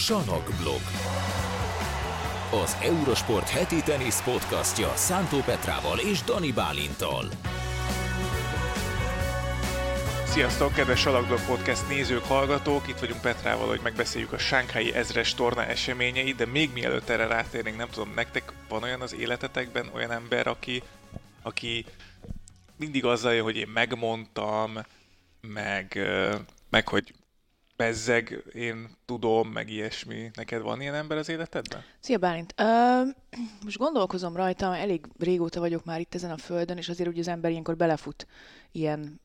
Sanokblog. Az Eurosport heti tenisz podcastja Szántó Petrával és Dani Bálintal. Sziasztok, kedves Salakblog Podcast nézők, hallgatók! Itt vagyunk Petrával, hogy megbeszéljük a Sánkhái ezres torna eseményeit, de még mielőtt erre rátérnénk, nem tudom, nektek van olyan az életetekben, olyan ember, aki, aki mindig azzal jön, hogy én megmondtam, meg, meg hogy bezzeg, én tudom, meg ilyesmi. Neked van ilyen ember az életedben? Szia Bálint! Uh, most gondolkozom rajta, elég régóta vagyok már itt ezen a földön, és azért ugye az ember ilyenkor belefut ilyen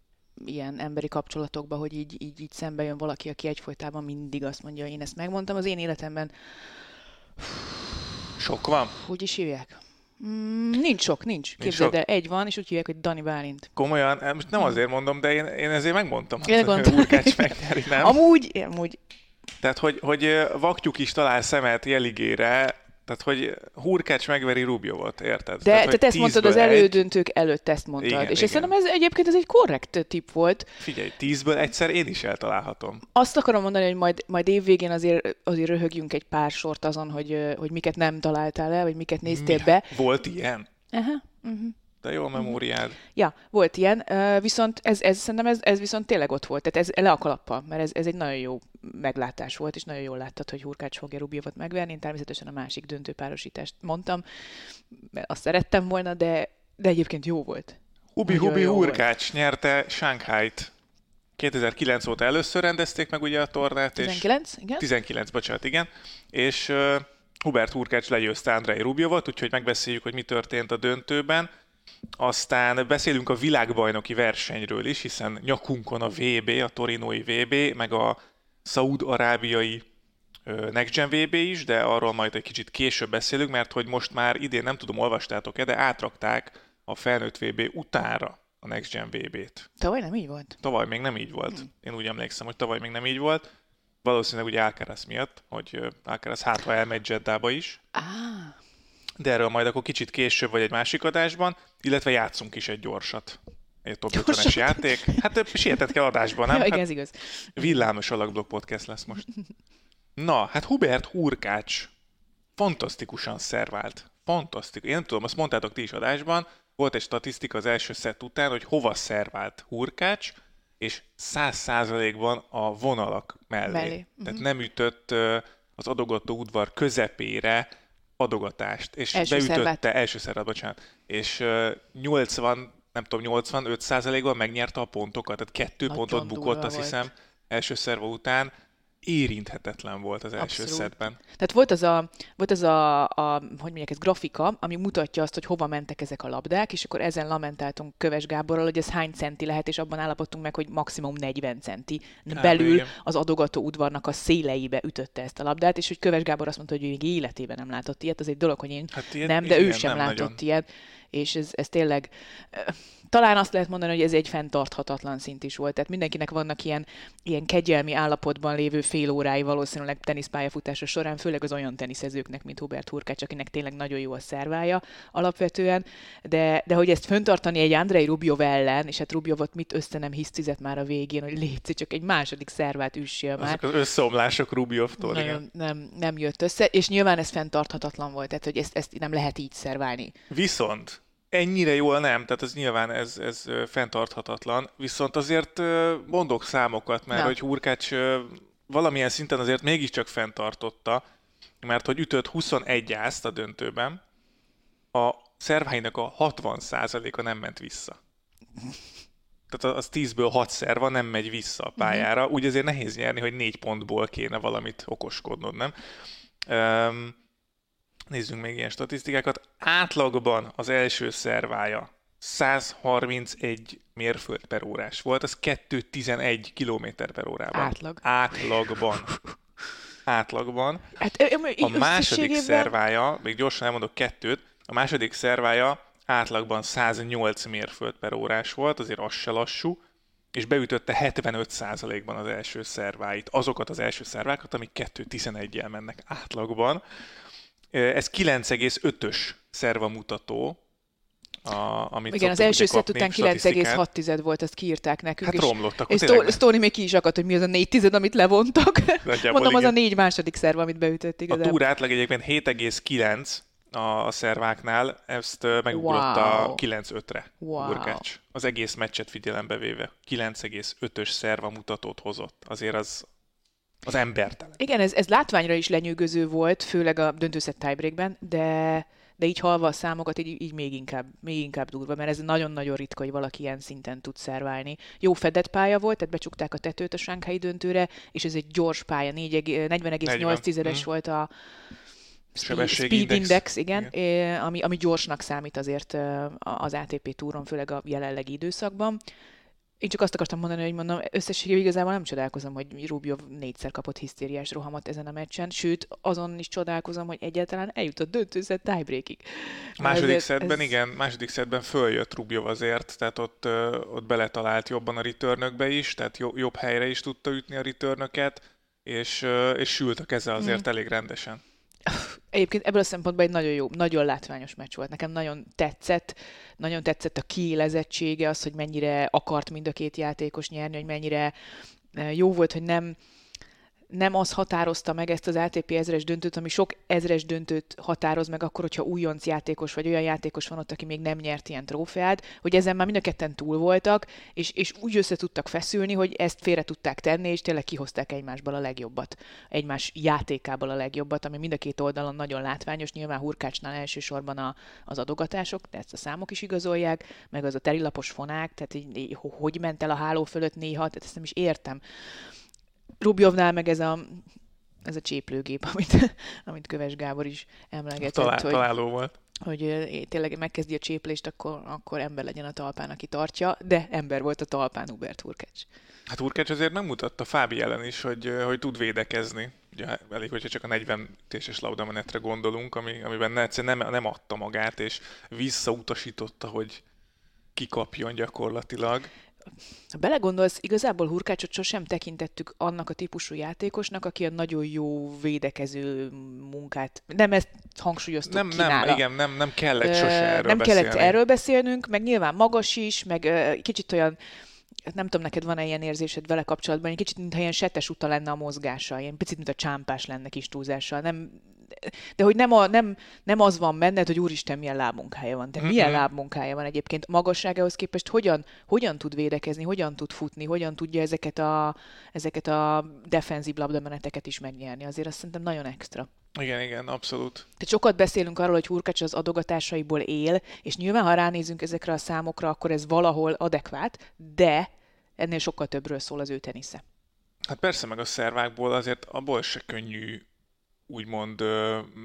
ilyen emberi kapcsolatokba, hogy így, így, így szembe jön valaki, aki egyfolytában mindig azt mondja, én ezt megmondtam. Az én életemben sok van? Hogy is hívják? Mm, nincs sok, nincs. Képzeld el, egy van, és úgy hívják, hogy Dani Bálint. Komolyan? Eh, most nem azért mondom, de én, én ezért megmondtam, én hogy Urkács megnyeri, nem? Amúgy, amúgy. Tehát, hogy, hogy vaktyuk is talál szemet jeligére, tehát, hogy Hurkács megveri Rubjovot, érted? De tehát, te ezt mondtad az elődöntők egy... előtt, ezt mondtad. Igen, és igen. szerintem ez egyébként ez egy korrekt tip volt. Figyelj, tízből egyszer én is eltalálhatom. Azt akarom mondani, hogy majd, majd évvégén azért, azért röhögjünk egy pár sort azon, hogy, hogy miket nem találtál el, vagy miket néztél Mi? be. Volt ilyen? Aha, uh-huh de jó a memóriád. Ja, volt ilyen, viszont ez, ez szerintem ez, ez viszont tényleg ott volt, tehát ez le a kalappal, mert ez, ez egy nagyon jó meglátás volt, és nagyon jól láttad, hogy Hurkács fogja Rubjovot megverni. Én természetesen a másik döntő párosítást mondtam, mert azt szerettem volna, de, de egyébként jó volt. Hubi Hubi Hurkács nyerte Shanghai-t. 2009 óta először rendezték meg ugye a tornát. 19, és igen? 19, bocsánat, igen. És uh, Hubert Hurkács legyőzte Andrei Rubjovot, úgyhogy megbeszéljük, hogy mi történt a döntőben. Aztán beszélünk a világbajnoki versenyről is, hiszen nyakunkon a VB, a torinói VB, meg a szaúd-arábiai Next Gen VB is, de arról majd egy kicsit később beszélünk, mert hogy most már idén nem tudom, olvastátok-e, de átrakták a felnőtt VB utára a Next Gen VB-t. Tavaly nem így volt? Tavaly még nem így volt. Hmm. Én úgy emlékszem, hogy tavaly még nem így volt. Valószínűleg ugye Alcaraz miatt, hogy Alcaraz hát ha elmegy Jeddába is. Ah de erről majd akkor kicsit később vagy egy másik adásban, illetve játszunk is egy gyorsat. Egy top 50 játék. Hát sietett kell adásban, nem? Ja, igen, hát, igaz. Villámos alakblog podcast lesz most. Na, hát Hubert Hurkács fantasztikusan szervált. Fantasztikus. Én nem tudom, azt mondtátok ti is adásban, volt egy statisztika az első szett után, hogy hova szervált Hurkács, és száz százalékban a vonalak mellé. mellé. Tehát uh-huh. nem ütött az adogató udvar közepére, adogatást, és első beütötte, szervet. első szervet, bocsánat, és uh, 80, nem tudom, 85 százalékban megnyerte a pontokat, tehát kettő Nagyon pontot bukott, azt hiszem, első szerva után, érinthetetlen volt az első Abszolút. szedben. Tehát volt az a, volt az a, a, hogy mondják, ez grafika, ami mutatja azt, hogy hova mentek ezek a labdák, és akkor ezen lamentáltunk Köves Gáborral, hogy ez hány centi lehet, és abban állapodtunk meg, hogy maximum 40 centi Á, belül igen. az adogató udvarnak a széleibe ütötte ezt a labdát, és hogy Köves Gábor azt mondta, hogy ő még életében nem látott ilyet, az egy dolog, hogy én hát ilyen, nem, de ő sem látott nagyon. ilyet, és ez, ez tényleg talán azt lehet mondani, hogy ez egy fenntarthatatlan szint is volt. Tehát mindenkinek vannak ilyen, ilyen kegyelmi állapotban lévő fél órái valószínűleg teniszpályafutása során, főleg az olyan teniszezőknek, mint Hubert Hurkács, akinek tényleg nagyon jó a szervája alapvetően, de, de hogy ezt föntartani egy Andrei Rubjov ellen, és hát Rubjovot mit össze nem hisztizett már a végén, hogy létszi, csak egy második szervát üssél már. Azok az összeomlások Rubjovtól, Nagyon, nem, nem jött össze, és nyilván ez fenntarthatatlan volt, tehát hogy ezt, ezt nem lehet így szerválni. Viszont ennyire jól nem, tehát ez nyilván ez, ez fenntarthatatlan, viszont azért mondok számokat, mert Na. hogy Hurkács valamilyen szinten azért mégiscsak fenntartotta, mert hogy ütött 21 ászt a döntőben, a szerváinak a 60%-a nem ment vissza. Tehát az 10-ből 6 szerva nem megy vissza a pályára, uh-huh. úgy azért nehéz nyerni, hogy 4 pontból kéne valamit okoskodnod, nem? Um, Nézzünk még ilyen statisztikákat. Átlagban az első szervája 131 mérföld per órás volt, az 211 km per órában. Átlag. Átlagban. Átlagban. Hát, a második szervája, még gyorsan elmondok kettőt, a második szervája átlagban 108 mérföld per órás volt, azért az se lassú, és beütötte 75%-ban az első szerváit, azokat az első szervákat, amik 2.11-jel mennek átlagban. Ez 9,5-ös szerva mutató, a, amit Igen, az első szett után 9,6 volt, ezt kiírták nekünk. Hát romlottak. És, és Stóni még ki is akadt, hogy mi az a 4 tized, amit levontak. Nagyjából Mondom, igen. az a négy második szerv, amit beütött igazából. A túr átlag egyébként 7,9 a, a szerváknál, ezt megugrott wow. a 9-5-re wow. Urkács. Az egész meccset figyelembe véve. 9,5-ös szerva mutatót hozott. Azért az, az embertelen. Igen, ez, ez látványra is lenyűgöző volt, főleg a döntőszett tiebreakben, de de így halva a számokat, így, így még, inkább, még inkább durva, mert ez nagyon-nagyon ritka, hogy valaki ilyen szinten tud szerválni. Jó fedett pálya volt, tehát becsukták a tetőt a Sánkhái döntőre, és ez egy gyors pálya, 40,8-es mm. volt a Speed, Speed Index, Index igen, igen. Ami, ami gyorsnak számít azért az ATP túron, főleg a jelenlegi időszakban. Én csak azt akartam mondani, hogy mondom, összességében igazából nem csodálkozom, hogy Rubio négyszer kapott hisztériás rohamot ezen a meccsen, sőt, azon is csodálkozom, hogy egyáltalán eljutott döntőzet tiebreakig. Második szedben, ez... igen, második szedben följött Rubio azért, tehát ott, ott beletalált jobban a returnökbe is, tehát jobb helyre is tudta ütni a returnöket, és, és sült a keze azért mm. elég rendesen. Egyébként ebből a szempontból egy nagyon jó, nagyon látványos meccs volt. Nekem nagyon tetszett, nagyon tetszett a kiélezettsége, az, hogy mennyire akart mind a két játékos nyerni, hogy mennyire eh, jó volt, hogy nem, nem az határozta meg ezt az ATP ezres döntőt, ami sok ezres döntőt határoz meg akkor, hogyha újonc játékos vagy olyan játékos van ott, aki még nem nyert ilyen trófeát, hogy ezen már mind a ketten túl voltak, és, és úgy össze tudtak feszülni, hogy ezt félre tudták tenni, és tényleg kihozták egymásból a legjobbat, egymás játékából a legjobbat, ami mind a két oldalon nagyon látványos, nyilván Hurkácsnál elsősorban a, az adogatások, de ezt a számok is igazolják, meg az a terilapos fonák, tehát így, hogy ment el a háló fölött néha, tehát ezt nem is értem Rubjovnál meg ez a, ez a cséplőgép, amit, amit Köves Gábor is emlegetett. Talál, hogy, találó volt. Hogy tényleg megkezdi a cséplést, akkor, akkor ember legyen a talpán, aki tartja, de ember volt a talpán Hubert Hurkács. Hát Hurkács azért megmutatta Fábi ellen is, hogy, hogy tud védekezni. Ugye elég, hogyha csak a 40 téses laudamenetre gondolunk, ami, amiben egyszerűen nem, nem adta magát, és visszautasította, hogy kikapjon gyakorlatilag ha belegondolsz, igazából Hurkácsot sosem tekintettük annak a típusú játékosnak, aki a nagyon jó védekező munkát, nem ezt hangsúlyoztuk nem, ki nem, nála. Igen, nem, nem kellett sose erről Nem beszélni. kellett erről beszélnünk, meg nyilván magas is, meg kicsit olyan nem tudom, neked van-e ilyen érzésed vele kapcsolatban, egy kicsit, mintha ilyen setes uta lenne a mozgása, ilyen picit, mint a csámpás lenne kis túlzással. Nem, de hogy nem, a, nem, nem az van benned, hogy úristen, milyen lábmunkája van. De mm-hmm. milyen lábmunkája van egyébként magasságához képest, hogyan, hogyan tud védekezni, hogyan tud futni, hogyan tudja ezeket a, ezeket a defenzív labdameneteket is megnyerni. Azért azt szerintem nagyon extra. Igen, igen, abszolút. Tehát sokat beszélünk arról, hogy Hurkacs az adogatásaiból él, és nyilván, ha ránézünk ezekre a számokra, akkor ez valahol adekvát, de ennél sokkal többről szól az ő tenisze. Hát persze, meg a szervákból azért abból se könnyű úgymond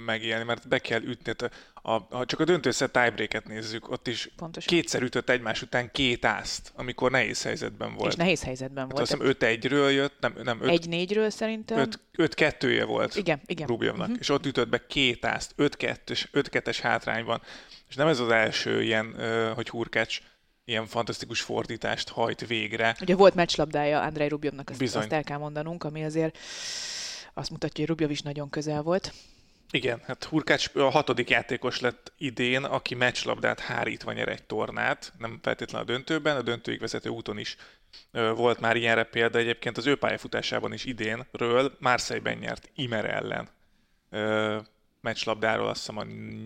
megélni, mert be kell ütni. A, a, ha csak a döntőszer tiebreaket nézzük, ott is Pontosan. kétszer ütött egymás után két ászt, amikor nehéz helyzetben volt. És nehéz helyzetben hát volt. Azt hiszem 5-1-ről jött, nem, nem 1-4-ről szerintem. 5-2-je volt igen, igen. Rubjovnak, uh-huh. és ott ütött be két ászt, 5-2-es hátrányban. És nem ez az első ilyen, hogy Hurkács ilyen fantasztikus fordítást hajt végre. Ugye volt meccslabdája Andrei Rubjovnak, azt, azt el kell mondanunk, ami azért azt mutatja, hogy Rubjov is nagyon közel volt. Igen, hát Hurkács a hatodik játékos lett idén, aki meccslabdát hárítva nyer egy tornát, nem feltétlenül a döntőben, a döntőig vezető úton is volt már ilyenre példa, egyébként az ő pályafutásában is idénről Marseille-ben nyert Imer ellen meccslabdáról, azt hiszem a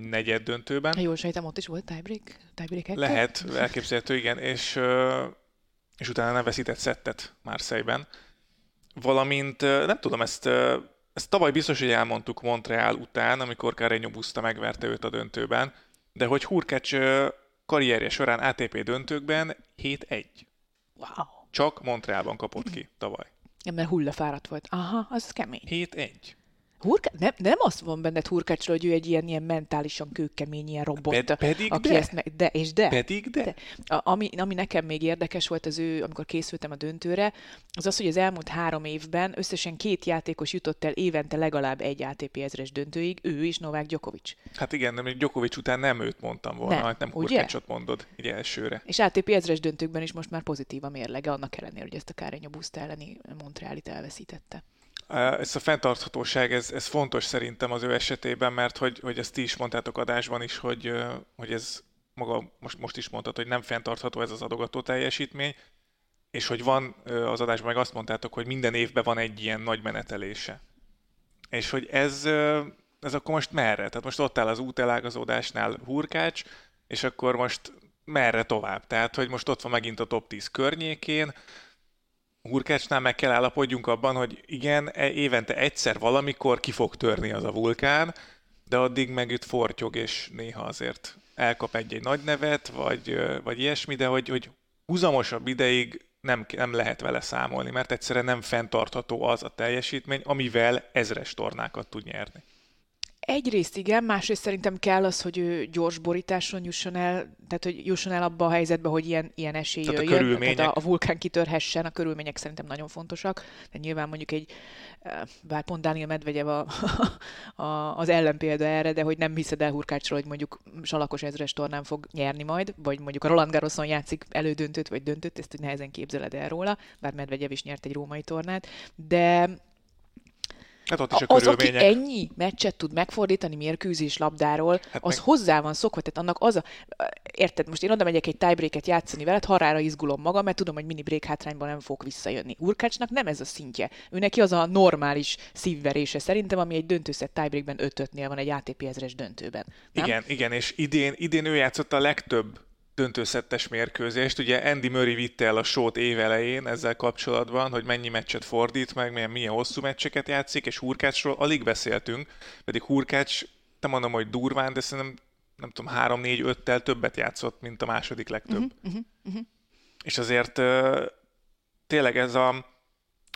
negyed döntőben. Jól sejtem, ott is volt tiebreak? tiebreak Lehet, elképzelhető, igen, és, és utána nem veszített szettet Marseille-ben valamint nem tudom, ezt, ezt tavaly biztos, hogy elmondtuk Montreal után, amikor Carreño Busta megverte őt a döntőben, de hogy Hurkács karrierje során ATP döntőkben 7-1. Wow. Csak Montrealban kapott ki tavaly. Ja, mert hullafáradt volt. Aha, az kemény. 7-1. Hurka, nem, nem azt van benned Hurkácsról, hogy ő egy ilyen, ilyen mentálisan kőkemény, ilyen robot. Ped, pedig aki de. Ezt meg, de. És de. Pedig de. de. A, ami, ami nekem még érdekes volt az ő, amikor készültem a döntőre, az az, hogy az elmúlt három évben összesen két játékos jutott el évente legalább egy ATP ezres döntőig, ő is Novák Djokovic. Hát igen, de még Djokovic után nem őt mondtam volna, nem, hát nem Hurkácsot mondod így elsőre. És ATP ezres döntőkben is most már pozitív a mérlege, annak ellenére, hogy ezt a Kárenyó Buszt elleni Montrealit elveszítette. Ez a fenntarthatóság, ez, ez fontos szerintem az ő esetében, mert hogy, hogy ezt ti is mondtátok adásban is, hogy, hogy ez maga most, most is mondtad, hogy nem fenntartható ez az adogató teljesítmény, és hogy van az adásban meg azt mondtátok, hogy minden évben van egy ilyen nagy menetelése. És hogy ez, ez akkor most merre? Tehát most ott áll az útelágazódásnál Hurkács, és akkor most merre tovább? Tehát, hogy most ott van megint a top 10 környékén, Hurkácsnál meg kell állapodjunk abban, hogy igen, e, évente egyszer valamikor ki fog törni az a vulkán, de addig meg itt fortyog, és néha azért elkap egy-egy nagy nevet, vagy, vagy ilyesmi, de hogy, hogy húzamosabb ideig nem, nem lehet vele számolni, mert egyszerűen nem fenntartható az a teljesítmény, amivel ezres tornákat tud nyerni. Egyrészt igen, másrészt szerintem kell az, hogy ő gyors borításon jusson el, tehát hogy jusson el abba a helyzetbe, hogy ilyen, ilyen esély tehát jöjjön, a körülmények... tehát a, a vulkán kitörhessen, a körülmények szerintem nagyon fontosak, de nyilván mondjuk egy, eh, bár pont Dániel Medvegyev a, a, az ellenpélda erre, de hogy nem hiszed el Hurkácsról, hogy mondjuk Salakos ezres tornán fog nyerni majd, vagy mondjuk a Roland Garroson játszik elődöntőt, vagy döntőt, ezt nehezen képzeled el róla, bár Medvegyev is nyert egy római tornát, de Hát ott is a az, aki ennyi meccset tud megfordítani mérkőzés labdáról, hát az meg... hozzá van szokva, tehát annak az a... Érted, most én oda megyek egy tiebreaket játszani veled, harára izgulom magam, mert tudom, hogy mini break hátrányban nem fog visszajönni. Urkácsnak nem ez a szintje. Ő neki az a normális szívverése szerintem, ami egy döntőszett tiebreakben 5-5-nél van egy ATP ezres döntőben. Nem? Igen, igen, és idén, idén ő játszott a legtöbb döntőszettes mérkőzést. Ugye Andy Murray vitte el a sót évelején ezzel kapcsolatban, hogy mennyi meccset fordít meg, milyen, milyen hosszú meccseket játszik, és Hurkácsról alig beszéltünk, pedig Hurkács, nem mondom, hogy durván, de szerintem nem tudom, 3-4-5-tel többet játszott, mint a második legtöbb. Uh-huh, uh-huh. És azért uh, tényleg ez a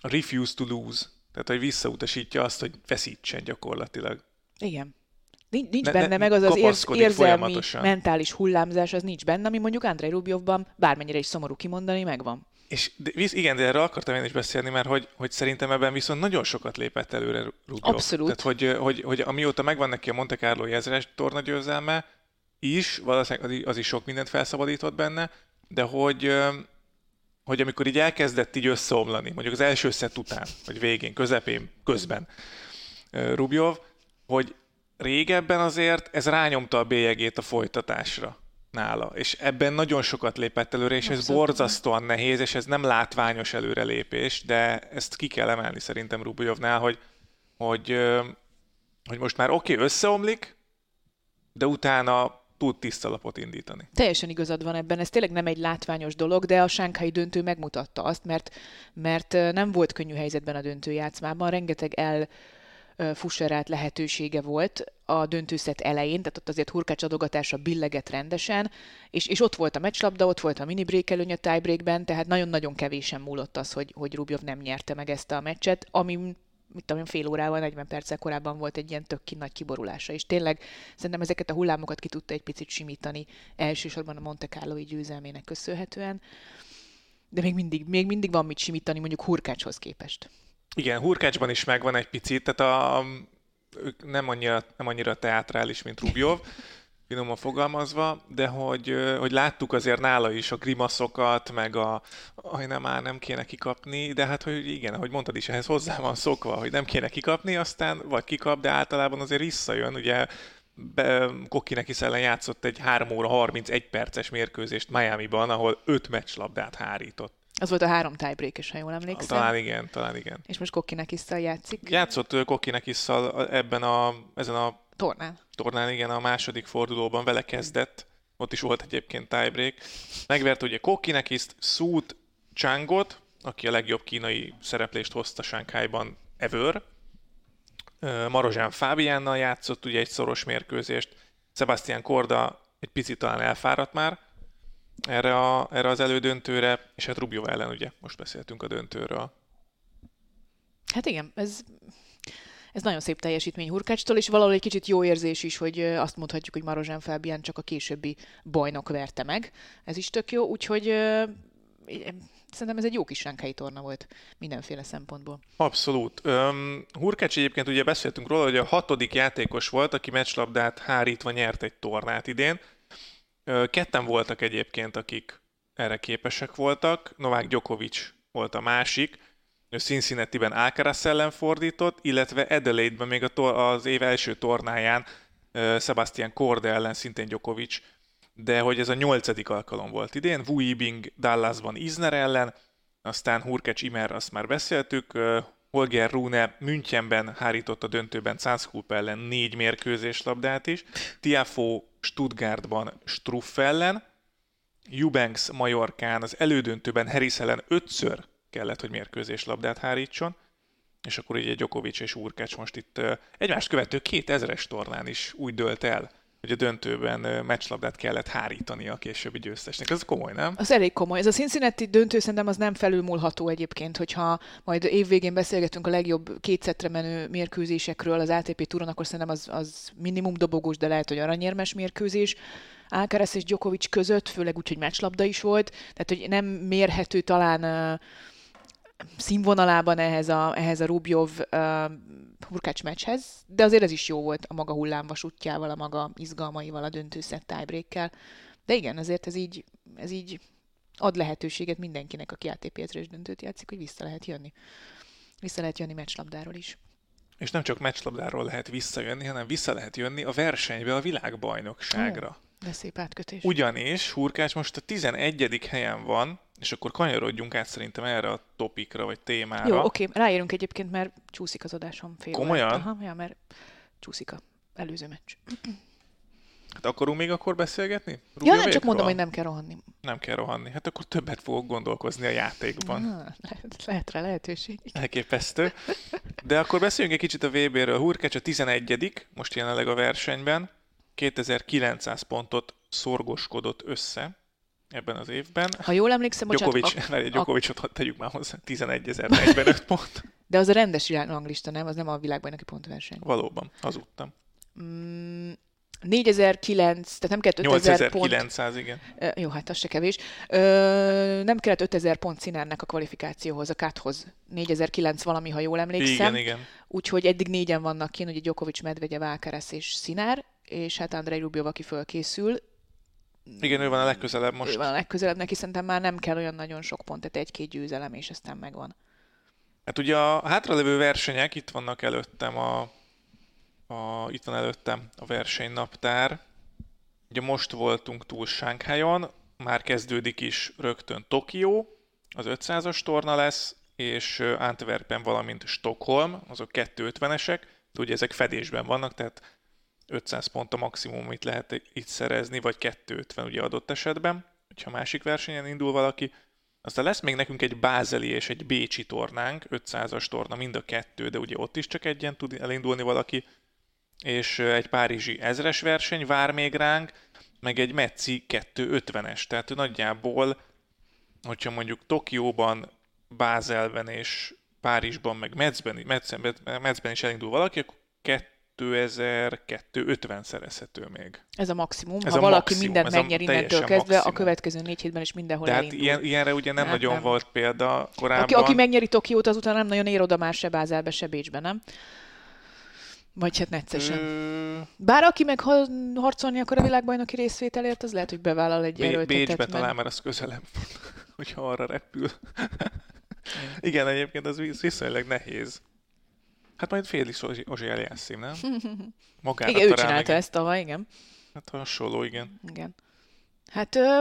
refuse to lose, tehát hogy visszautasítja azt, hogy veszítsen gyakorlatilag. Igen. Nincs, nincs ne, benne ne, meg az az érz, érzelmi, mentális hullámzás, az nincs benne, ami mondjuk Andrei Rubjovban bármennyire is szomorú kimondani, megvan. És de, igen, de erről akartam én is beszélni, mert hogy, hogy szerintem ebben viszont nagyon sokat lépett előre Rubjov. Abszolút. Tehát, hogy, hogy, hogy amióta megvan neki a Monte Carlo ezres tornagyőzelme is, valószínűleg az is sok mindent felszabadított benne, de hogy, hogy amikor így elkezdett így összeomlani, mondjuk az első szett után, vagy végén, közepén, közben Rubjov, hogy régebben azért ez rányomta a bélyegét a folytatásra nála, és ebben nagyon sokat lépett előre, és Abszolút. ez borzasztóan nehéz, és ez nem látványos előrelépés, de ezt ki kell emelni szerintem Rubujovnál, hogy, hogy, hogy most már oké, okay, összeomlik, de utána tud tiszta lapot indítani. Teljesen igazad van ebben, ez tényleg nem egy látványos dolog, de a Sánkhái döntő megmutatta azt, mert, mert nem volt könnyű helyzetben a döntőjátszmában, rengeteg el fusserát lehetősége volt a döntőszet elején, tehát ott azért hurkács adogatása billeget rendesen, és, és ott volt a meccslabda, ott volt a mini break előny a tiebreakben, tehát nagyon-nagyon kevésen múlott az, hogy, hogy Rubjov nem nyerte meg ezt a meccset, ami mit tudom fél órával, 40 perccel korábban volt egy ilyen tök nagy kiborulása, és tényleg szerintem ezeket a hullámokat ki tudta egy picit simítani, elsősorban a Monte Carlo győzelmének köszönhetően, de még mindig, még mindig van mit simítani mondjuk Hurkácshoz képest. Igen, Hurkácsban is megvan egy picit, tehát a, nem annyira, nem annyira teátrális, mint Rubjov, finoman fogalmazva, de hogy, hogy láttuk azért nála is a grimaszokat, meg a, hogy nem már nem kéne kikapni, de hát, hogy igen, ahogy mondtad is, ehhez hozzá van szokva, hogy nem kéne kikapni, aztán vagy kikap, de általában azért visszajön, ugye Kokinek is ellen játszott egy 3 óra 31 perces mérkőzést Miami-ban, ahol 5 meccslabdát hárított. Az volt a három tiebreak ha jól emlékszem. Talán igen, talán igen. És most Kokinek is játszik. Játszott Kokinek is ebben a, ezen a tornán. Tornán, igen, a második fordulóban vele kezdett. Ott is volt egyébként tiebreak. Megvert ugye Kokinek is Szút Changot, aki a legjobb kínai szereplést hozta Sánkhájban ever. Marozsán Fábiánnal játszott ugye egy szoros mérkőzést. Sebastian Korda egy picit talán elfáradt már, erre, a, erre az elődöntőre, és hát Rubio ellen ugye most beszéltünk a döntőről. Hát igen, ez, ez nagyon szép teljesítmény Hurkácstól, és valahol egy kicsit jó érzés is, hogy azt mondhatjuk, hogy Marozsán Fábián csak a későbbi bajnok verte meg. Ez is tök jó, úgyhogy szerintem ez egy jó kis sánkhelyi torna volt mindenféle szempontból. Abszolút. Um, Hurkács egyébként ugye beszéltünk róla, hogy a hatodik játékos volt, aki meccslabdát hárítva nyert egy tornát idén. Ketten voltak egyébként, akik erre képesek voltak. Novák Djokovic volt a másik, ő Cincinnati-ben Alcaraz ellen fordított, illetve Adelaide-ben még az év első tornáján Sebastian Korda ellen szintén Djokovic de hogy ez a nyolcadik alkalom volt idén. Wu Yibing Dallasban Isner ellen, aztán Hurkecs Imer, azt már beszéltük, Holger Rune Münchenben hárított a döntőben Sanskúp ellen négy mérkőzés labdát is, Tiafo Stuttgartban Struff ellen, Eubanks Majorkán az elődöntőben Harris ellen ötször kellett, hogy mérkőzés labdát hárítson, és akkor ugye Djokovic és Urkács most itt egymást követő 2000-es tornán is úgy dölt el, hogy a döntőben meccslabdát kellett hárítani a későbbi győztesnek. Ez komoly, nem? Az elég komoly. Ez a Cincinnati döntő szerintem az nem felülmúlható egyébként, hogyha majd évvégén beszélgetünk a legjobb kétszetre menő mérkőzésekről az ATP túron, akkor szerintem az, az minimum dobogós, de lehet, hogy aranyérmes mérkőzés. Alcaraz és Djokovic között, főleg úgy, hogy meccslabda is volt, tehát hogy nem mérhető talán uh, színvonalában ehhez a, ehhez a Rubjov uh, hurkács meccshez, de azért ez is jó volt a maga hullámvasútjával, a maga izgalmaival, a döntőszett tiebreak De igen, azért ez így, ez így ad lehetőséget mindenkinek, aki ATP ezres döntőt játszik, hogy vissza lehet jönni. Vissza lehet jönni meccslabdáról is. És nem csak meccslabdáról lehet visszajönni, hanem vissza lehet jönni a versenybe, a világbajnokságra. Oh, de szép átkötés. Ugyanis Hurkács most a 11. helyen van, és akkor kanyarodjunk át szerintem erre a topikra, vagy témára. Jó, oké, ráérünk egyébként, mert csúszik az adásom fél Komolyan? Aha, ja, mert csúszik a előző meccs. Hát akarunk még akkor beszélgetni? Rúbja ja, nem csak mondom, hogy nem kell rohanni. Nem kell rohanni. Hát akkor többet fogok gondolkozni a játékban. Na, lehet, lehet rá lehetőség. Elképesztő. De akkor beszéljünk egy kicsit a VB-ről. Hurkecs a 11 most jelenleg a versenyben. 2900 pontot szorgoskodott össze ebben az évben. Ha jól emlékszem, bocsánat... Djokovic, a, a... tegyük már hozzá, 11.045 pont. De az a rendes ranglista, nem? Az nem a világbajnoki pontverseny. Valóban, hazudtam. Mm, 4009, tehát nem kellett 5000 pont. 8900, igen. Jó, hát az se kevés. Uh, nem kellett 5000 pont színárnak a kvalifikációhoz, a káthoz. 4009 valami, ha jól emlékszem. Igen, igen. Úgyhogy eddig négyen vannak kint, ugye Djokovic, Medvegyev, Alcaraz és Színár, és hát Andrei Rubjov, aki fölkészül. Igen, ő van a legközelebb most. Ő van a legközelebb, neki szerintem már nem kell olyan nagyon sok pont, tehát egy-két győzelem, és aztán megvan. Hát ugye a hátralevő versenyek, itt vannak előttem a, a itt van előttem a versenynaptár. Ugye most voltunk túl Sánkhájon, már kezdődik is rögtön Tokió, az 500-as torna lesz, és Antwerpen, valamint Stockholm, azok 250-esek, de ugye ezek fedésben vannak, tehát 500 pont a maximum, amit lehet itt szerezni, vagy 250 ugye adott esetben, hogyha másik versenyen indul valaki. Aztán lesz még nekünk egy bázeli és egy bécsi tornánk, 500-as torna mind a kettő, de ugye ott is csak egyen tud elindulni valaki, és egy párizsi ezres verseny vár még ránk, meg egy Metzi 250-es, tehát nagyjából, hogyha mondjuk Tokióban, Bázelben és Párizsban, meg Metzben, Metzben, Metzben is elindul valaki, akkor 2250 szerezhető még. Ez a maximum. Ez ha a valaki maximum, mindent megnyer innentől kezdve, maximum. a következő négy hétben is mindenhol De hát ilyen, ilyenre ugye nem hát nagyon nem. volt példa korábban. Aki, aki megnyeri Tokiót, azután nem nagyon ér oda már se Bázelbe, se Bécsbe, nem? Vagy hát neccesen. Ö... Bár aki meg harcolni akar a világbajnoki részvételért, az lehet, hogy bevállal egy erőltetet. Bécsbe mert... talán már az közelebb hogyha arra repül. Igen, egyébként az viszonylag nehéz. Hát majd Félix Ozsi eljászim, nem? Magára igen, ő csinálta meg... ezt tavaly, igen. Hát hasonló, igen. Igen. Hát... Ö...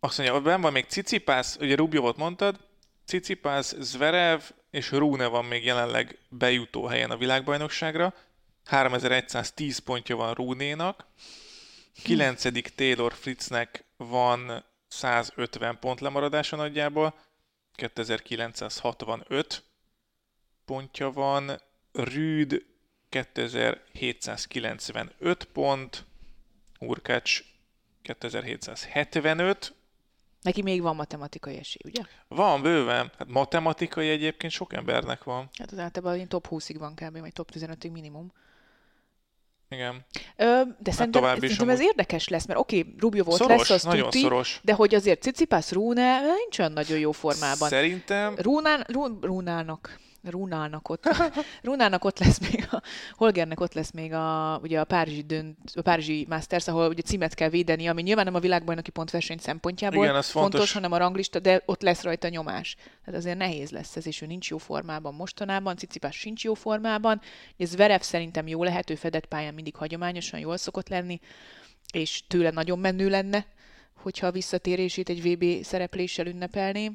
Azt mondja, ben van még Cicipász, ugye Rubjovot mondtad, Cicipász, Zverev és Rune van még jelenleg bejutó helyen a világbajnokságra. 3110 pontja van Rúnénak. 9. Taylor Fritznek van 150 pont lemaradása nagyjából. 2965 pontja van, Rüd 2795 pont, Urkács 2775. Neki még van matematikai esély, ugye? Van, bőven. Hát matematikai egyébként sok embernek van. Hát az általában top 20-ig van kb. vagy top 15-ig minimum. Igen. Ö, de hát szerintem, szerintem ez érdekes lesz, mert oké, okay, Rubio volt szoros, lesz, az nagyon tuti, szoros. de hogy azért Cicipász Rune nincs olyan nagyon jó formában. Szerintem... Rúnán, Rún, Rúnának Runának ott, Runának ott lesz még, a, Holgernek ott lesz még a, ugye a Párizsi, dönt, a Párizsi Masters, ahol ugye címet kell védeni, ami nyilván nem a világbajnoki pontverseny szempontjából Igen, fontos. fontos, hanem a ranglista, de ott lesz rajta nyomás. Tehát azért nehéz lesz ez, és ő nincs jó formában mostanában, Cicipás sincs jó formában. Ez Verev szerintem jó lehet, ő fedett pályán mindig hagyományosan jól szokott lenni, és tőle nagyon menő lenne, hogyha a visszatérését egy VB szerepléssel ünnepelné,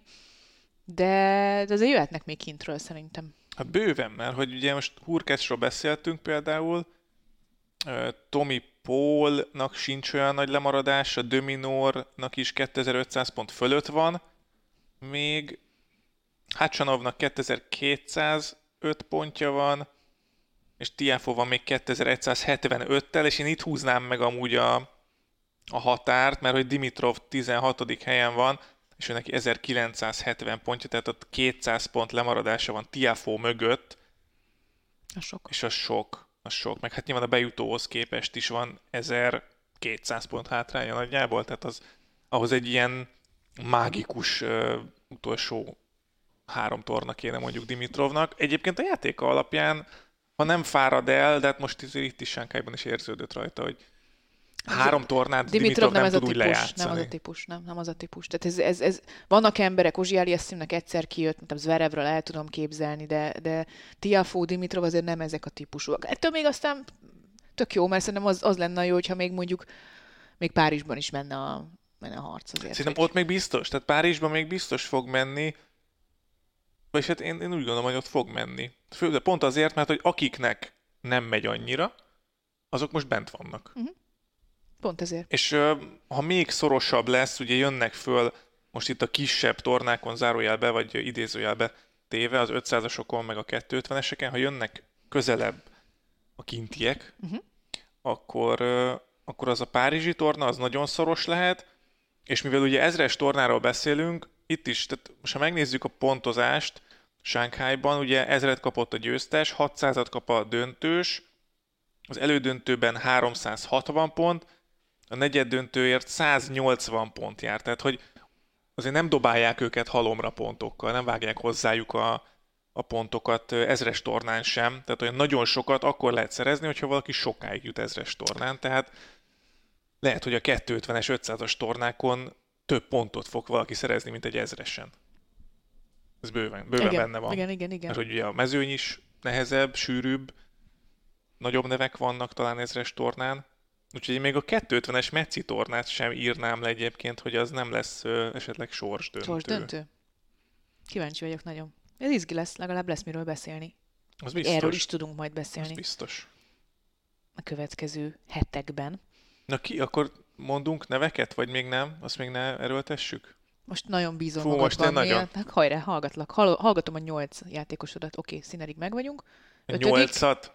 de, de azért jöhetnek még kintről szerintem. Hát bőven, mert hogy ugye most Hurkácsról beszéltünk például, Tommy Paulnak sincs olyan nagy lemaradás, a Dominornak is 2500 pont fölött van, még Hacsanovnak 2205 pontja van, és Tiafo van még 2175-tel, és én itt húznám meg amúgy a, a határt, mert hogy Dimitrov 16. helyen van, és ő neki 1970 pontja, tehát ott 200 pont lemaradása van Tiafo mögött. A sok. És a sok, a sok. Meg hát nyilván a bejutóhoz képest is van 1200 pont hátránya nagyjából, tehát az ahhoz egy ilyen mágikus uh, utolsó három torna kéne mondjuk Dimitrovnak. Egyébként a játéka alapján, ha nem fárad el, de hát most itt is Sánkájban is érződött rajta, hogy három tornát Dimitrov, Dimitrov nem, nem tud úgy lejátszani. Nem az a típus, nem, nem az a típus. Tehát ez, ez, ez vannak emberek, Ozsiáli Eszimnek egyszer kijött, mint a Zverevről el tudom képzelni, de, de Tiafó, Dimitrov azért nem ezek a típusúak. Ettől még aztán tök jó, mert szerintem az, az lenne jó, hogyha még mondjuk még Párizsban is menne a, menne a harc azért. Szerintem hogy... ott még biztos, tehát Párizsban még biztos fog menni, és hát én, én úgy gondolom, hogy ott fog menni. Fő, pont azért, mert hogy akiknek nem megy annyira, azok most bent vannak. Uh-huh. Pont ezért. És ha még szorosabb lesz, ugye jönnek föl most itt a kisebb tornákon zárójelbe, vagy idézőjelbe téve, az 500-asokon, meg a 250-eseken, ha jönnek közelebb a kintiek, uh-huh. akkor, akkor az a Párizsi torna az nagyon szoros lehet, és mivel ugye ezres tornáról beszélünk, itt is, tehát most ha megnézzük a pontozást, Sánkhájban ugye ezret kapott a győztes, 600-at kap a döntős, az elődöntőben 360 pont, a negyed döntőért 180 pont jár, tehát hogy azért nem dobálják őket halomra pontokkal, nem vágják hozzájuk a, a pontokat ezres tornán sem, tehát olyan nagyon sokat akkor lehet szerezni, hogyha valaki sokáig jut ezres tornán, tehát lehet, hogy a 250-es, 500-as tornákon több pontot fog valaki szerezni, mint egy ezresen. Ez bőven, bőven igen, benne van. Igen, igen, igen. Mert hogy ugye a mezőny is nehezebb, sűrűbb, nagyobb nevek vannak talán ezres tornán, Úgyhogy még a 250-es Metszi tornát sem írnám le egyébként, hogy az nem lesz ö, esetleg sorsdöntő. Sorsdöntő? Kíváncsi vagyok nagyon. Ez izgi lesz, legalább lesz miről beszélni. Az biztos. Erről is tudunk majd beszélni. Az biztos. A következő hetekben. Na ki, akkor mondunk neveket, vagy még nem? Azt még ne erőltessük? Most nagyon bízom Fú, most én nagyon. Hát, hajrá, hallgatlak. Hallgatom a nyolc játékosodat. Oké, színerig meg vagyunk. Ötödik. Nyolcat?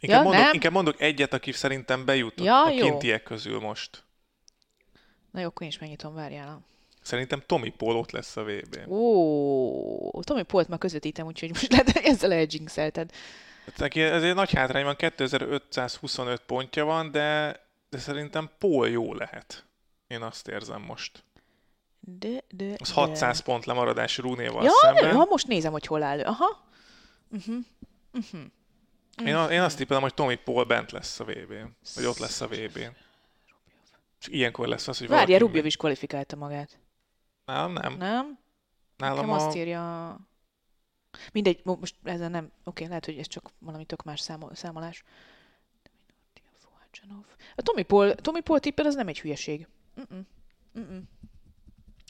Inkább, ja, mondok, nem? inkább mondok egyet, aki szerintem bejutott ja, a kintiek közül most. Na jó, akkor én is megnyitom, várjál. Szerintem Tommy Paul ott lesz a vb Ó, Tommy Paul-t már közvetítem, úgyhogy most lehet, ezzel eljinxelted. Hát neki ez egy nagy hátrány van, 2525 pontja van, de, de szerintem Paul jó lehet. Én azt érzem most. De, de, az 600 de. pont lemaradás Rúnéval ja, szemben. Ja, most nézem, hogy hol áll. Aha. Uh-huh. Uh-huh. Én, a, én azt tippelem, hogy Tommy Paul bent lesz a vb n vagy ott lesz a vb n És ilyenkor lesz az, hogy Várja, Rubjov is kvalifikálta magát. Nálam nem. Nem? Nálam Nekem a... azt írja... Mindegy, most ezzel nem... Oké, lehet, hogy ez csak valami tök más számol, számolás. A Tommy Paul, Tommy Paul tippel az nem egy hülyeség. Mm-mm. Mm-mm.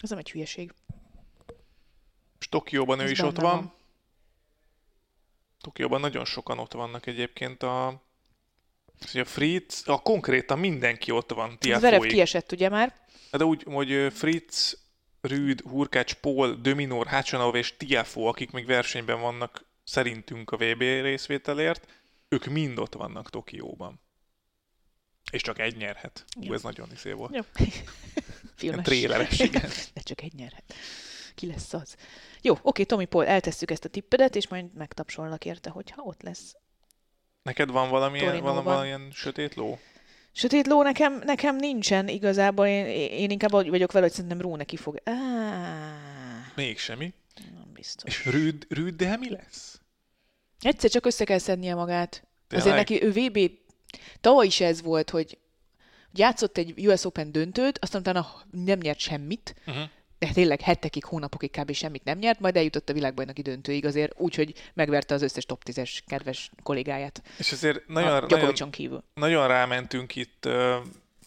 Ez nem egy hülyeség. És Tokióban ő is ott van. van. Tokióban nagyon sokan ott vannak egyébként a, a Fritz, a konkrétan mindenki ott van. Zverev kiesett ugye már? De úgy, hogy Fritz, Rüd, Hurkács, Paul, Dominor, Hácsanov és Tiafo, akik még versenyben vannak szerintünk a VB részvételért, ők mind ott vannak Tokióban. És csak egy nyerhet. Ú, ez nagyon iszé volt. Jó. Filmes. Tréleres, igen. De csak egy nyerhet. Ki lesz az? Jó, oké, Tomi Paul, eltesszük ezt a tippedet, és majd megtapsolnak érte, hogyha ott lesz. Neked van valamilyen, valamilyen sötét ló? Sötét ló nekem, nekem nincsen igazából, én, én inkább vagyok vele, hogy szerintem Ró neki fog. Ah. Még semmi. Nem biztos. És Rüd, Rüd, de mi lesz? Egyszer csak össze kell szednie magát. Tényleg? Azért neki ő VB, tavaly is ez volt, hogy játszott egy US Open döntőt, aztán utána nem nyert semmit, uh-huh de tényleg hetekig, hónapokig kb. semmit nem nyert, majd eljutott a világbajnoki döntőig azért úgy, hogy megverte az összes top 10-es kedves kollégáját. És azért nagyon, nagyon, kívül. nagyon rámentünk itt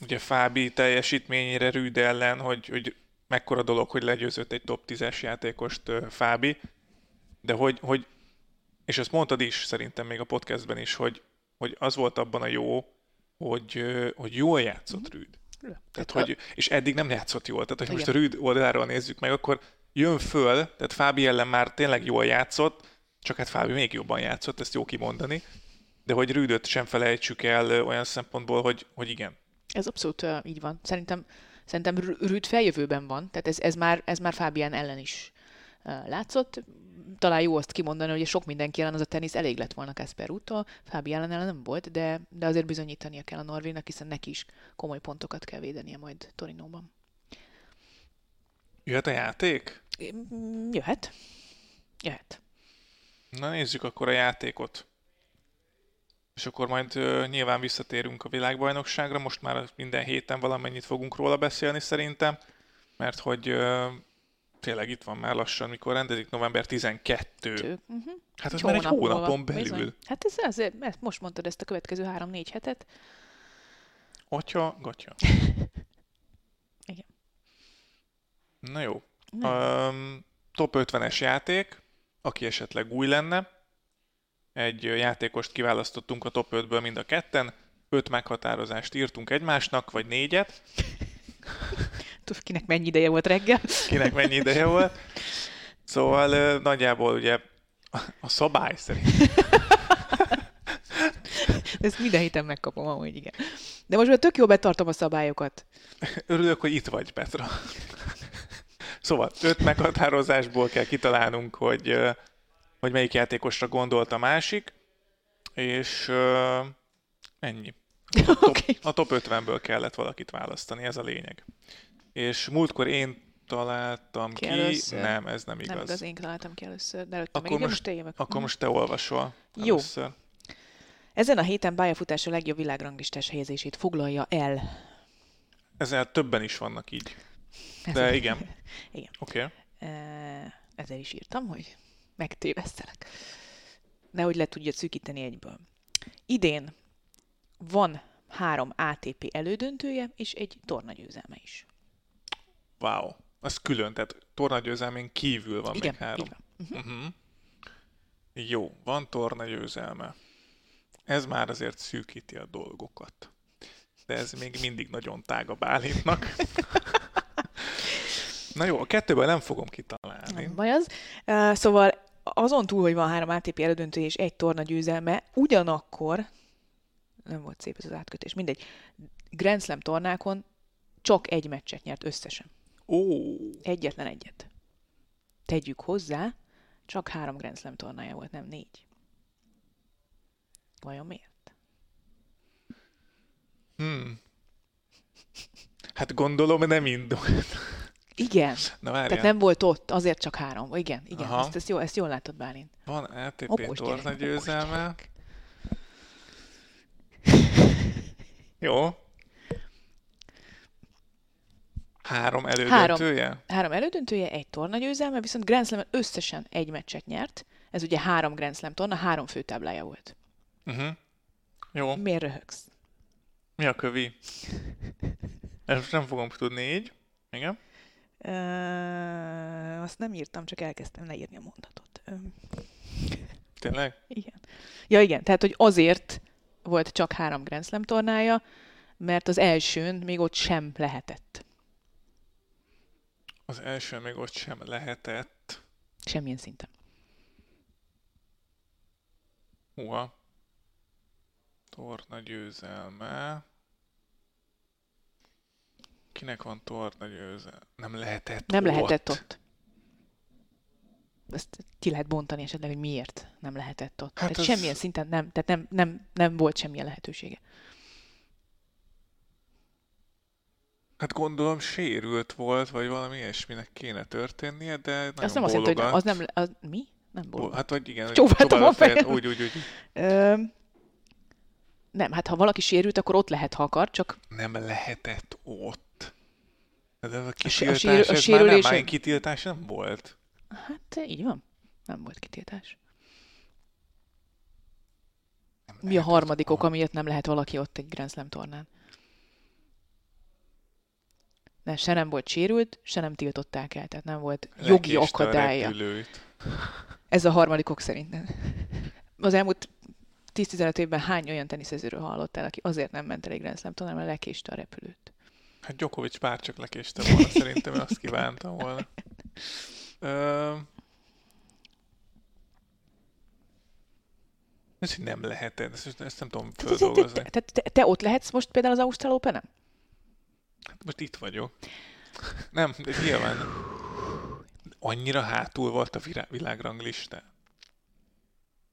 ugye Fábi teljesítményére Rüd ellen, hogy, hogy mekkora dolog, hogy legyőzött egy top 10-es játékost Fábi, de hogy, hogy és ezt mondtad is szerintem még a podcastben is, hogy, hogy az volt abban a jó, hogy, hogy jól játszott Rüd. Tehát, hogy, és eddig nem játszott jól. Tehát, hogy most a Rüd oldaláról nézzük meg, akkor jön föl, tehát Fábi ellen már tényleg jól játszott, csak hát Fábi még jobban játszott, ezt jó kimondani, de hogy Rüdöt sem felejtsük el olyan szempontból, hogy, hogy igen. Ez abszolút uh, így van. Szerintem, szerintem Rüd feljövőben van, tehát ez, ez, már, ez már Fábián ellen is uh, látszott. Talán jó azt kimondani, hogy sok mindenki ellen az a tenisz elég lett volna Kasper úttól, Fábi ellen nem volt, de, de azért bizonyítania kell a Norvénak, hiszen neki is komoly pontokat kell védenie majd Torinóban. Jöhet a játék? Jöhet. Jöhet. Na nézzük akkor a játékot. És akkor majd uh, nyilván visszatérünk a világbajnokságra, most már minden héten valamennyit fogunk róla beszélni szerintem, mert hogy uh, tényleg itt van már lassan, mikor rendezik november 12. Uh-huh. Mhm. Hát ez már egy hónapon belül. Bizony. Hát ez azért, mert most mondtad ezt a következő 3-4 hetet. Atya, gatya. Igen. Na jó. Um, top 50-es játék, aki esetleg új lenne. Egy játékost kiválasztottunk a top 5-ből mind a ketten. Öt meghatározást írtunk egymásnak, vagy négyet. Kinek mennyi ideje volt reggel? Kinek mennyi ideje volt. Szóval nagyjából ugye a szabály szerint. Ezt minden héten megkapom, amúgy igen. De most már tök jól betartom a szabályokat. Örülök, hogy itt vagy, Petra. Szóval öt meghatározásból kell kitalálnunk, hogy, hogy melyik játékosra gondolt a másik, és uh, ennyi. A top, okay. a top 50-ből kellett valakit választani, ez a lényeg. És múltkor én találtam ki, ki nem, ez nem igaz. Nem igaz, én találtam ki először, de előtte akkor meg, most, igen, most Akkor most te olvasol Jó. Először. Ezen a héten pályafutás a legjobb világranglistás helyezését foglalja el. Ezzel többen is vannak így. De igen. igen. Oké. Okay. Ezzel is írtam, hogy megtévesztelek. Nehogy le tudja szűkíteni egyből. Idén van három ATP elődöntője és egy tornagyőzelme is. Wow. Az külön, tehát tornagyőzelmén kívül van Igen, még három. Uh-huh. Uh-huh. Jó, van tornagyőzelme. Ez már azért szűkíti a dolgokat. De ez még mindig nagyon tág a Bálintnak. Na jó, a kettőben nem fogom kitalálni. Nem baj az. Uh, szóval azon túl, hogy van három ATP elődöntő és egy torna győzelme, ugyanakkor, nem volt szép ez az átkötés, mindegy, Grand Slam tornákon csak egy meccset nyert összesen. Ó. Egyetlen egyet. Tegyük hozzá, csak három Grand Slam tornája volt, nem négy. Vajon miért? Hmm. Hát gondolom nem indult. Igen. Na, Tehát nem volt ott, azért csak három. Igen, igen. Ezt, ezt, jó, ezt jól látod, Bálint. Van ATP torna győzelme. jó. Három elődöntője? Három, három elődöntője, egy torna győzelme, viszont Grand slam összesen egy meccset nyert. Ez ugye három Grand Slam torna, három főtáblája volt. Uh-huh. Jó. Miért röhögsz? Mi a kövi? Ezt nem fogom tudni így. Igen. Uh, azt nem írtam, csak elkezdtem leírni a mondatot. Tényleg? Igen. Ja, igen. Tehát, hogy azért volt csak három Grand Slam tornája, mert az elsőn még ott sem lehetett. Az elsőn még ott sem lehetett. Semmilyen szinten. Húha. Torna győzelme. Kinek van torna győze? Nem lehetett Nem ott. lehetett ott. Ezt ki lehet bontani esetleg, hogy miért nem lehetett ott. Hát tehát ez... semmilyen szinten nem, tehát nem, nem, nem volt semmilyen lehetősége. Hát gondolom sérült volt, vagy valami ilyesminek kéne történnie, de nagyon Azt nem azt jelenti, hogy az nem... Az, mi? Nem bologat. Hát vagy igen. Csóváltam a fejet. Úgy, úgy, úgy. Ö, nem, hát ha valaki sérült, akkor ott lehet, ha akar, csak... Nem lehetett ott. De a kitiltás, a, sér, a sérülés... már nem, kitiltás nem volt? Hát így van. Nem volt kitiltás. Nem Mi a harmadik ok, amiért nem lehet valaki ott egy Grand Slam tornán? De se nem volt sérült, se nem tiltották el, tehát nem volt jogi Lekéste a akadálya. Ez a harmadikok szerint. Az elmúlt 10-15 évben hány olyan teniszezőről hallottál, aki azért nem ment el egy Grand Slam mert lekéste a repülőt? Hát Djokovic bárcsak lekéste volna, szerintem azt kívántam volna. Ö... Ez nem lehet, ezt, ezt nem tudom Tehát, te, te, földolgozni. te, te, ott lehetsz most például az Ausztrál open Hát most itt vagyok. Nem, de nyilván annyira hátul volt a virá- világranglistán,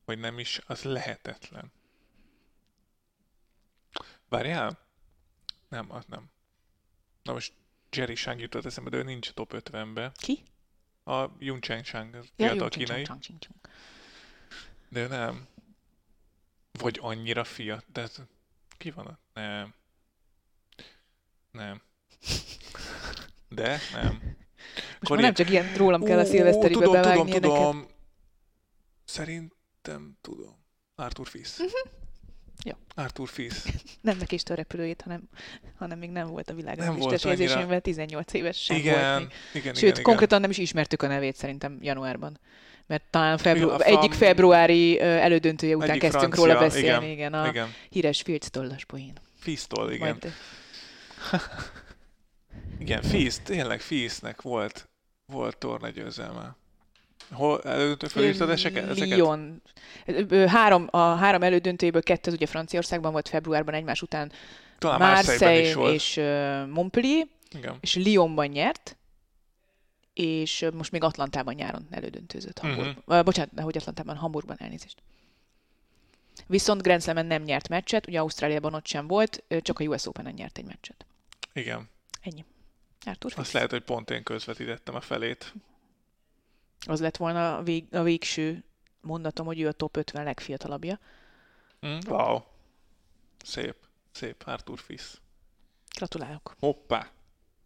hogy nem is, az lehetetlen. Várjál? Nem, az nem. Na most Jerry Shang jutott eszembe, de ő nincs top 50-be. Ki? A Yun Cheng Shang, az Ja, fiatal kínai. De nem. Vagy annyira fiat, de ki van ott? Nem. Nem. De? Nem. Most már nem csak ilyen rólam kell a szilveszteribe tudom, tudom, tudom. Szerintem tudom. Arthur Fils. Mhm. Jó. Arthur Fils. Nem nekést a repülőjét, hanem, hanem még nem volt a Nem világranglistás volt annyira- érzésével 18 éves sem volt Igen, még. igen, Sőt, igen, igen. konkrétan nem is ismertük a nevét szerintem januárban. Mert talán febru- Igen, a egyik februári elődöntője után Egyik kezdtünk francia, róla beszélni, igen, igen, a Igen, híres Filc tollas poén. Fils-tól, igen. Majd, Igen, Fils, tényleg Filsnek volt, volt tornagyőzelme. Hol elődöntő felírtad ezeket? Lyon. Három, a három elődöntőjéből kettő ugye Franciaországban volt februárban egymás után Talán Marseille-ben is Marseille volt. és Montpellier, Igen. és Lyonban nyert, és most még Atlantában nyáron elődöntőzött Hamburg. Mhm. Uh-huh. Bocsánat, nehogy Atlantában, Hamburgban elnézést. Viszont Grand Slam-en nem nyert meccset, ugye Ausztráliában ott sem volt, csak a US Open-en nyert egy meccset. Igen. Ennyi. Arthur Azt lehet, hogy pont én közvetítettem a felét. Az lett volna a, vég, a végső mondatom, hogy ő a top 50 legfiatalabbja. Mm, wow. Szép. Szép. Arthur Fils. Gratulálok. Hoppá.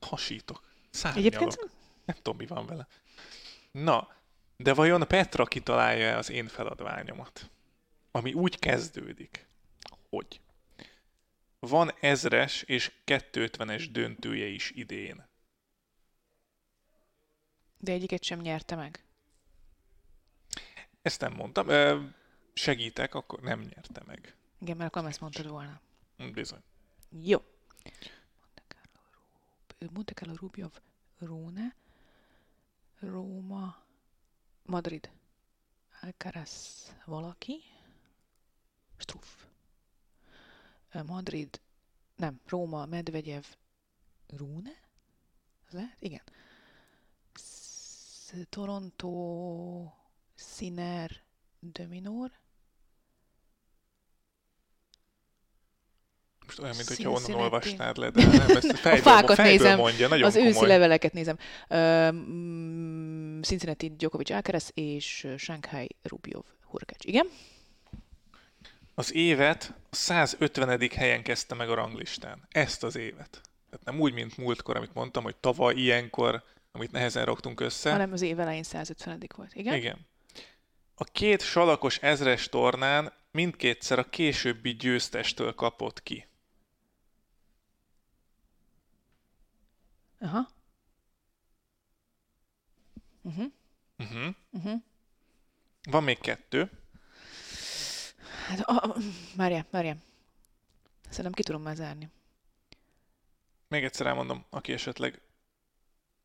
Hasítok. Szárnyalok. Egyébként Nem tudom, mi van vele. Na, de vajon Petra kitalálja az én feladványomat? Ami úgy kezdődik, hogy van ezres és 250-es döntője is idén. de egyiket sem nyerte meg. Ezt nem mondtam. Ö, Segítek, akkor nem nyerte meg. Igen, mert akkor nem ezt mondtad volna. Hm, Bizony. Jó. Monte Carlo, Rub- Monte Carlo Rubjov, Róne, Róma, Madrid, Alcaraz valaki, Struff. Madrid, nem, Róma, Medvegyev, Rune? Lehet? Igen. Toronto, Sinner, Dominor, Most olyan, mint hogyha onnan olvasnád le, de nem, ezt fejből, fákat fejből nézem. mondja, nagyon az komoly. őszi leveleket nézem. Um, Cincinnati Djokovic Alcaraz és Shanghai Rubjov Hurkacz. Igen? Az évet a 150. helyen kezdte meg a ranglistán. Ezt az évet. Tehát nem úgy, mint múltkor, amit mondtam, hogy tavaly ilyenkor, amit nehezen raktunk össze. Hanem az év elején 150 volt. Igen? Igen. A két salakos ezres tornán mindkétszer a későbbi győztestől kapott ki. Aha. Uh-huh. Uh-huh. Uh-huh. Van még kettő. Hát, a, várjál, várjál. Szerintem ki tudom már zárni. Még egyszer elmondom, aki esetleg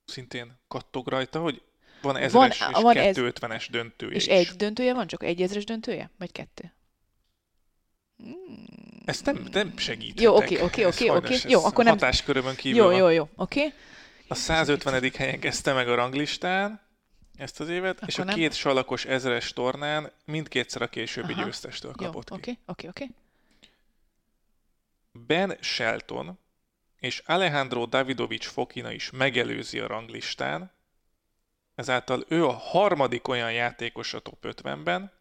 szintén kattog rajta, hogy van ezres Van- és van ez- 250-es döntője És is. egy döntője van? Csak egy ezres döntője? Vagy kettő? Ezt nem, nem segíthetek. Jó, oké, oké, Ez oké, oké. Jó, ez akkor nem- Hatáskörömön kívül Jó, van. jó, jó. Oké. Okay. A 150. helyen kezdte meg a ranglistán ezt az évet, és a Akkor nem. két salakos ezres tornán mindkétszer a későbbi Aha. győztestől Jó, kapott ki. oké, oké, oké. Ben Shelton és Alejandro Davidovic Fokina is megelőzi a ranglistán, ezáltal ő a harmadik olyan játékos a top 50-ben,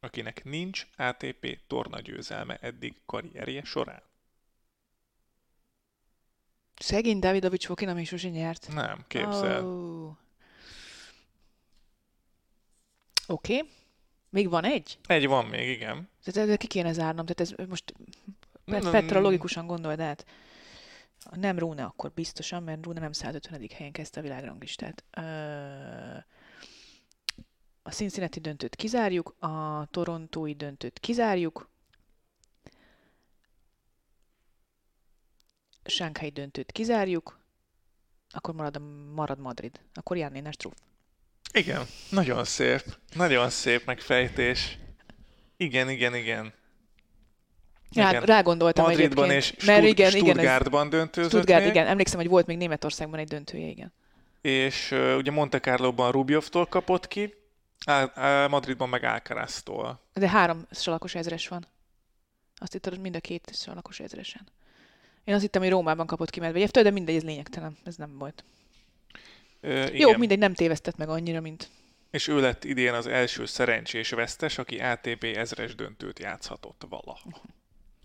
akinek nincs ATP tornagyőzelme eddig karrierje során. Szegény Davidovics Fokina még sosem nyert. Nem, képzel. Oh. Oké. Okay. Még van egy? Egy van még, igen. Tehát ezzel ki kéne zárnom. Tehát ez most Petra logikusan gondold át. Nem Rune akkor biztosan, mert Rune nem 150. helyen kezdte a világranglistát. A Cincinnati döntőt kizárjuk, a Torontói döntőt kizárjuk, Sánkhái döntőt kizárjuk, akkor marad, marad Madrid. Akkor Jannénás trúf. Igen, nagyon szép. Nagyon szép megfejtés. Igen, igen, igen. Rá, igen. rá gondoltam Madridban egyébként. és mert igen, Stuttgartban igen, döntőzött Stuttgart, még. igen. Emlékszem, hogy volt még Németországban egy döntője, igen. És uh, ugye Monte Carlo-ban Rubjovtól kapott ki, Á, Madridban meg Alcaraztól. De három salakos ezres van. Azt hittem, mind a két salakos ezresen. Én azt hittem, hogy Rómában kapott ki Medvegyev, de mindegy, ez lényegtelen. Ez nem volt. Ö, Jó, mindegy, nem tévesztett meg annyira, mint... És ő lett idén az első szerencsés vesztes, aki ATP ezres döntőt játszhatott vala.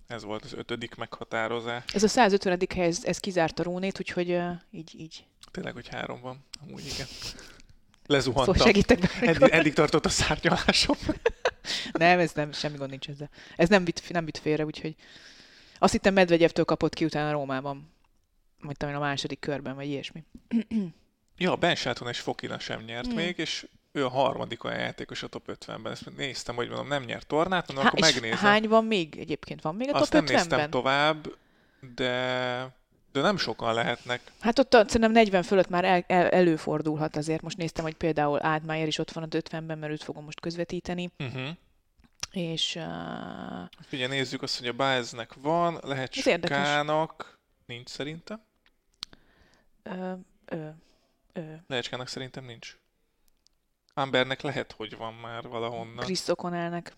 Ez volt az ötödik meghatározás. Ez a 150. hely, ez, ez kizárt a Rónét, úgyhogy uh, így, így. Tényleg, hogy három van. Amúgy igen. Lezuhantam. Szóval segítek be. Eddig, eddig tartott a szárnyalásom. nem, ez nem, semmi gond nincs ezzel. Ez nem vitt, nem vitt félre, úgyhogy azt hittem Medvegyevtől kapott ki utána Rómában. Majd talán a második körben, vagy ilyesmi. ja, Ben Shelton és Fokina sem nyert mm. még, és ő a harmadik olyan játékos a top 50-ben. Ezt néztem, hogy mondom, nem nyert tornát, mondom, Há, akkor megnézem. hány van még egyébként? Van még a Azt top 50-ben? Azt nem néztem tovább, de de nem sokan lehetnek. Hát ott szerintem 40 fölött már el, el, előfordulhat azért. Most néztem, hogy például Ádmájer is ott van az 50-ben, mert őt fogom most közvetíteni. Uh-huh. És... Uh... Figyelj, nézzük azt, hogy a Báznek van, lehet Skának, nincs szerintem. Ö, ö, ö. Szerintem nincs. Ambernek lehet, hogy van már valahonnan. Chris O'Connellnek.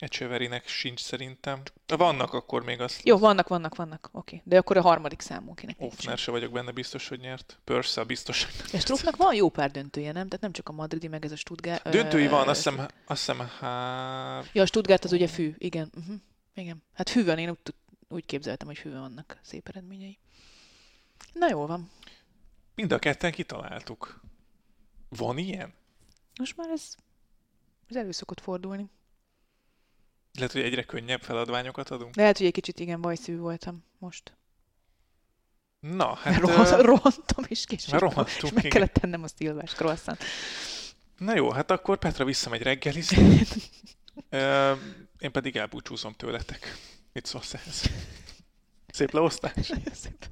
Ecseverinek sincs szerintem. Vannak akkor még azt. Jó, vannak, vannak, vannak. Oké. Okay. De akkor a harmadik számú kinek Offner se vagyok benne biztos, hogy nyert. Pörsze biztos, hogy És Struffnak van jó pár döntője, nem? Tehát nem csak a madridi, meg ez a Stuttgart. Döntői van, azt hiszem, azt hiszem hár... Ja, a Stuttgart az ugye fű, igen. Uh-huh. Igen. Hát fű van, én úgy, úgy képzeltem, hogy fű vannak szép eredményei. Na jól van. Mind a ketten kitaláltuk. Van ilyen? Most már ez, ez elő szokott fordulni. Lehet, hogy egyre könnyebb feladványokat adunk? Lehet, hogy egy kicsit igen bajszívű voltam most. Na, hát... Mert uh, rohantam is kicsit. Rohantunk, és meg igen. kellett tennem a szilvás croissant. Na jó, hát akkor Petra visszamegy reggelizni. én pedig elbúcsúzom tőletek. Mit szólsz ehhez? Szép leosztás? Szép.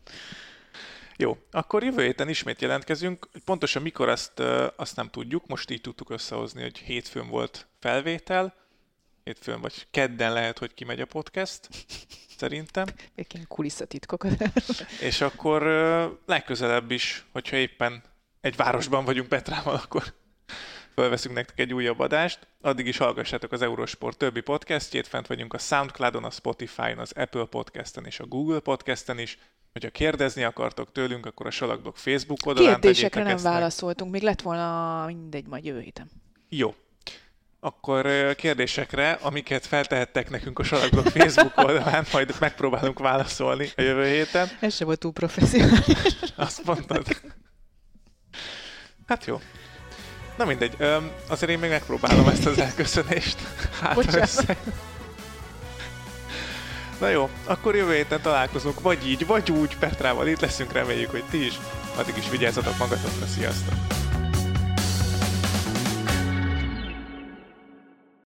Jó, akkor jövő héten ismét jelentkezünk. Pontosan mikor azt, azt nem tudjuk, most így tudtuk összehozni, hogy hétfőn volt felvétel, hétfőn vagy kedden lehet, hogy kimegy a podcast, szerintem. Egyébként kulisszatitkokat. És akkor legközelebb is, hogyha éppen egy városban vagyunk Petrával, akkor felveszünk nektek egy újabb adást. Addig is hallgassátok az Eurosport többi podcastjét, fent vagyunk a Soundcloudon, a Spotify-on, az Apple Podcasten és a Google Podcasten is. Hogyha kérdezni akartok tőlünk, akkor a Salakblog Facebook oldalán Kérdésekre nem válaszoltunk, még lett volna mindegy, majd jövő héten. Jó. Akkor kérdésekre, amiket feltehettek nekünk a Salakblog Facebook oldalán, majd megpróbálunk válaszolni a jövő héten. Ez sem volt túl professzionális. Azt mondtad. Hát jó. Na mindegy, azért én még megpróbálom ezt az elköszönést. Hát Na jó, akkor jövő héten találkozunk, vagy így, vagy úgy, Petrával itt leszünk, reméljük, hogy ti is. Addig is vigyázzatok magatokra, sziasztok!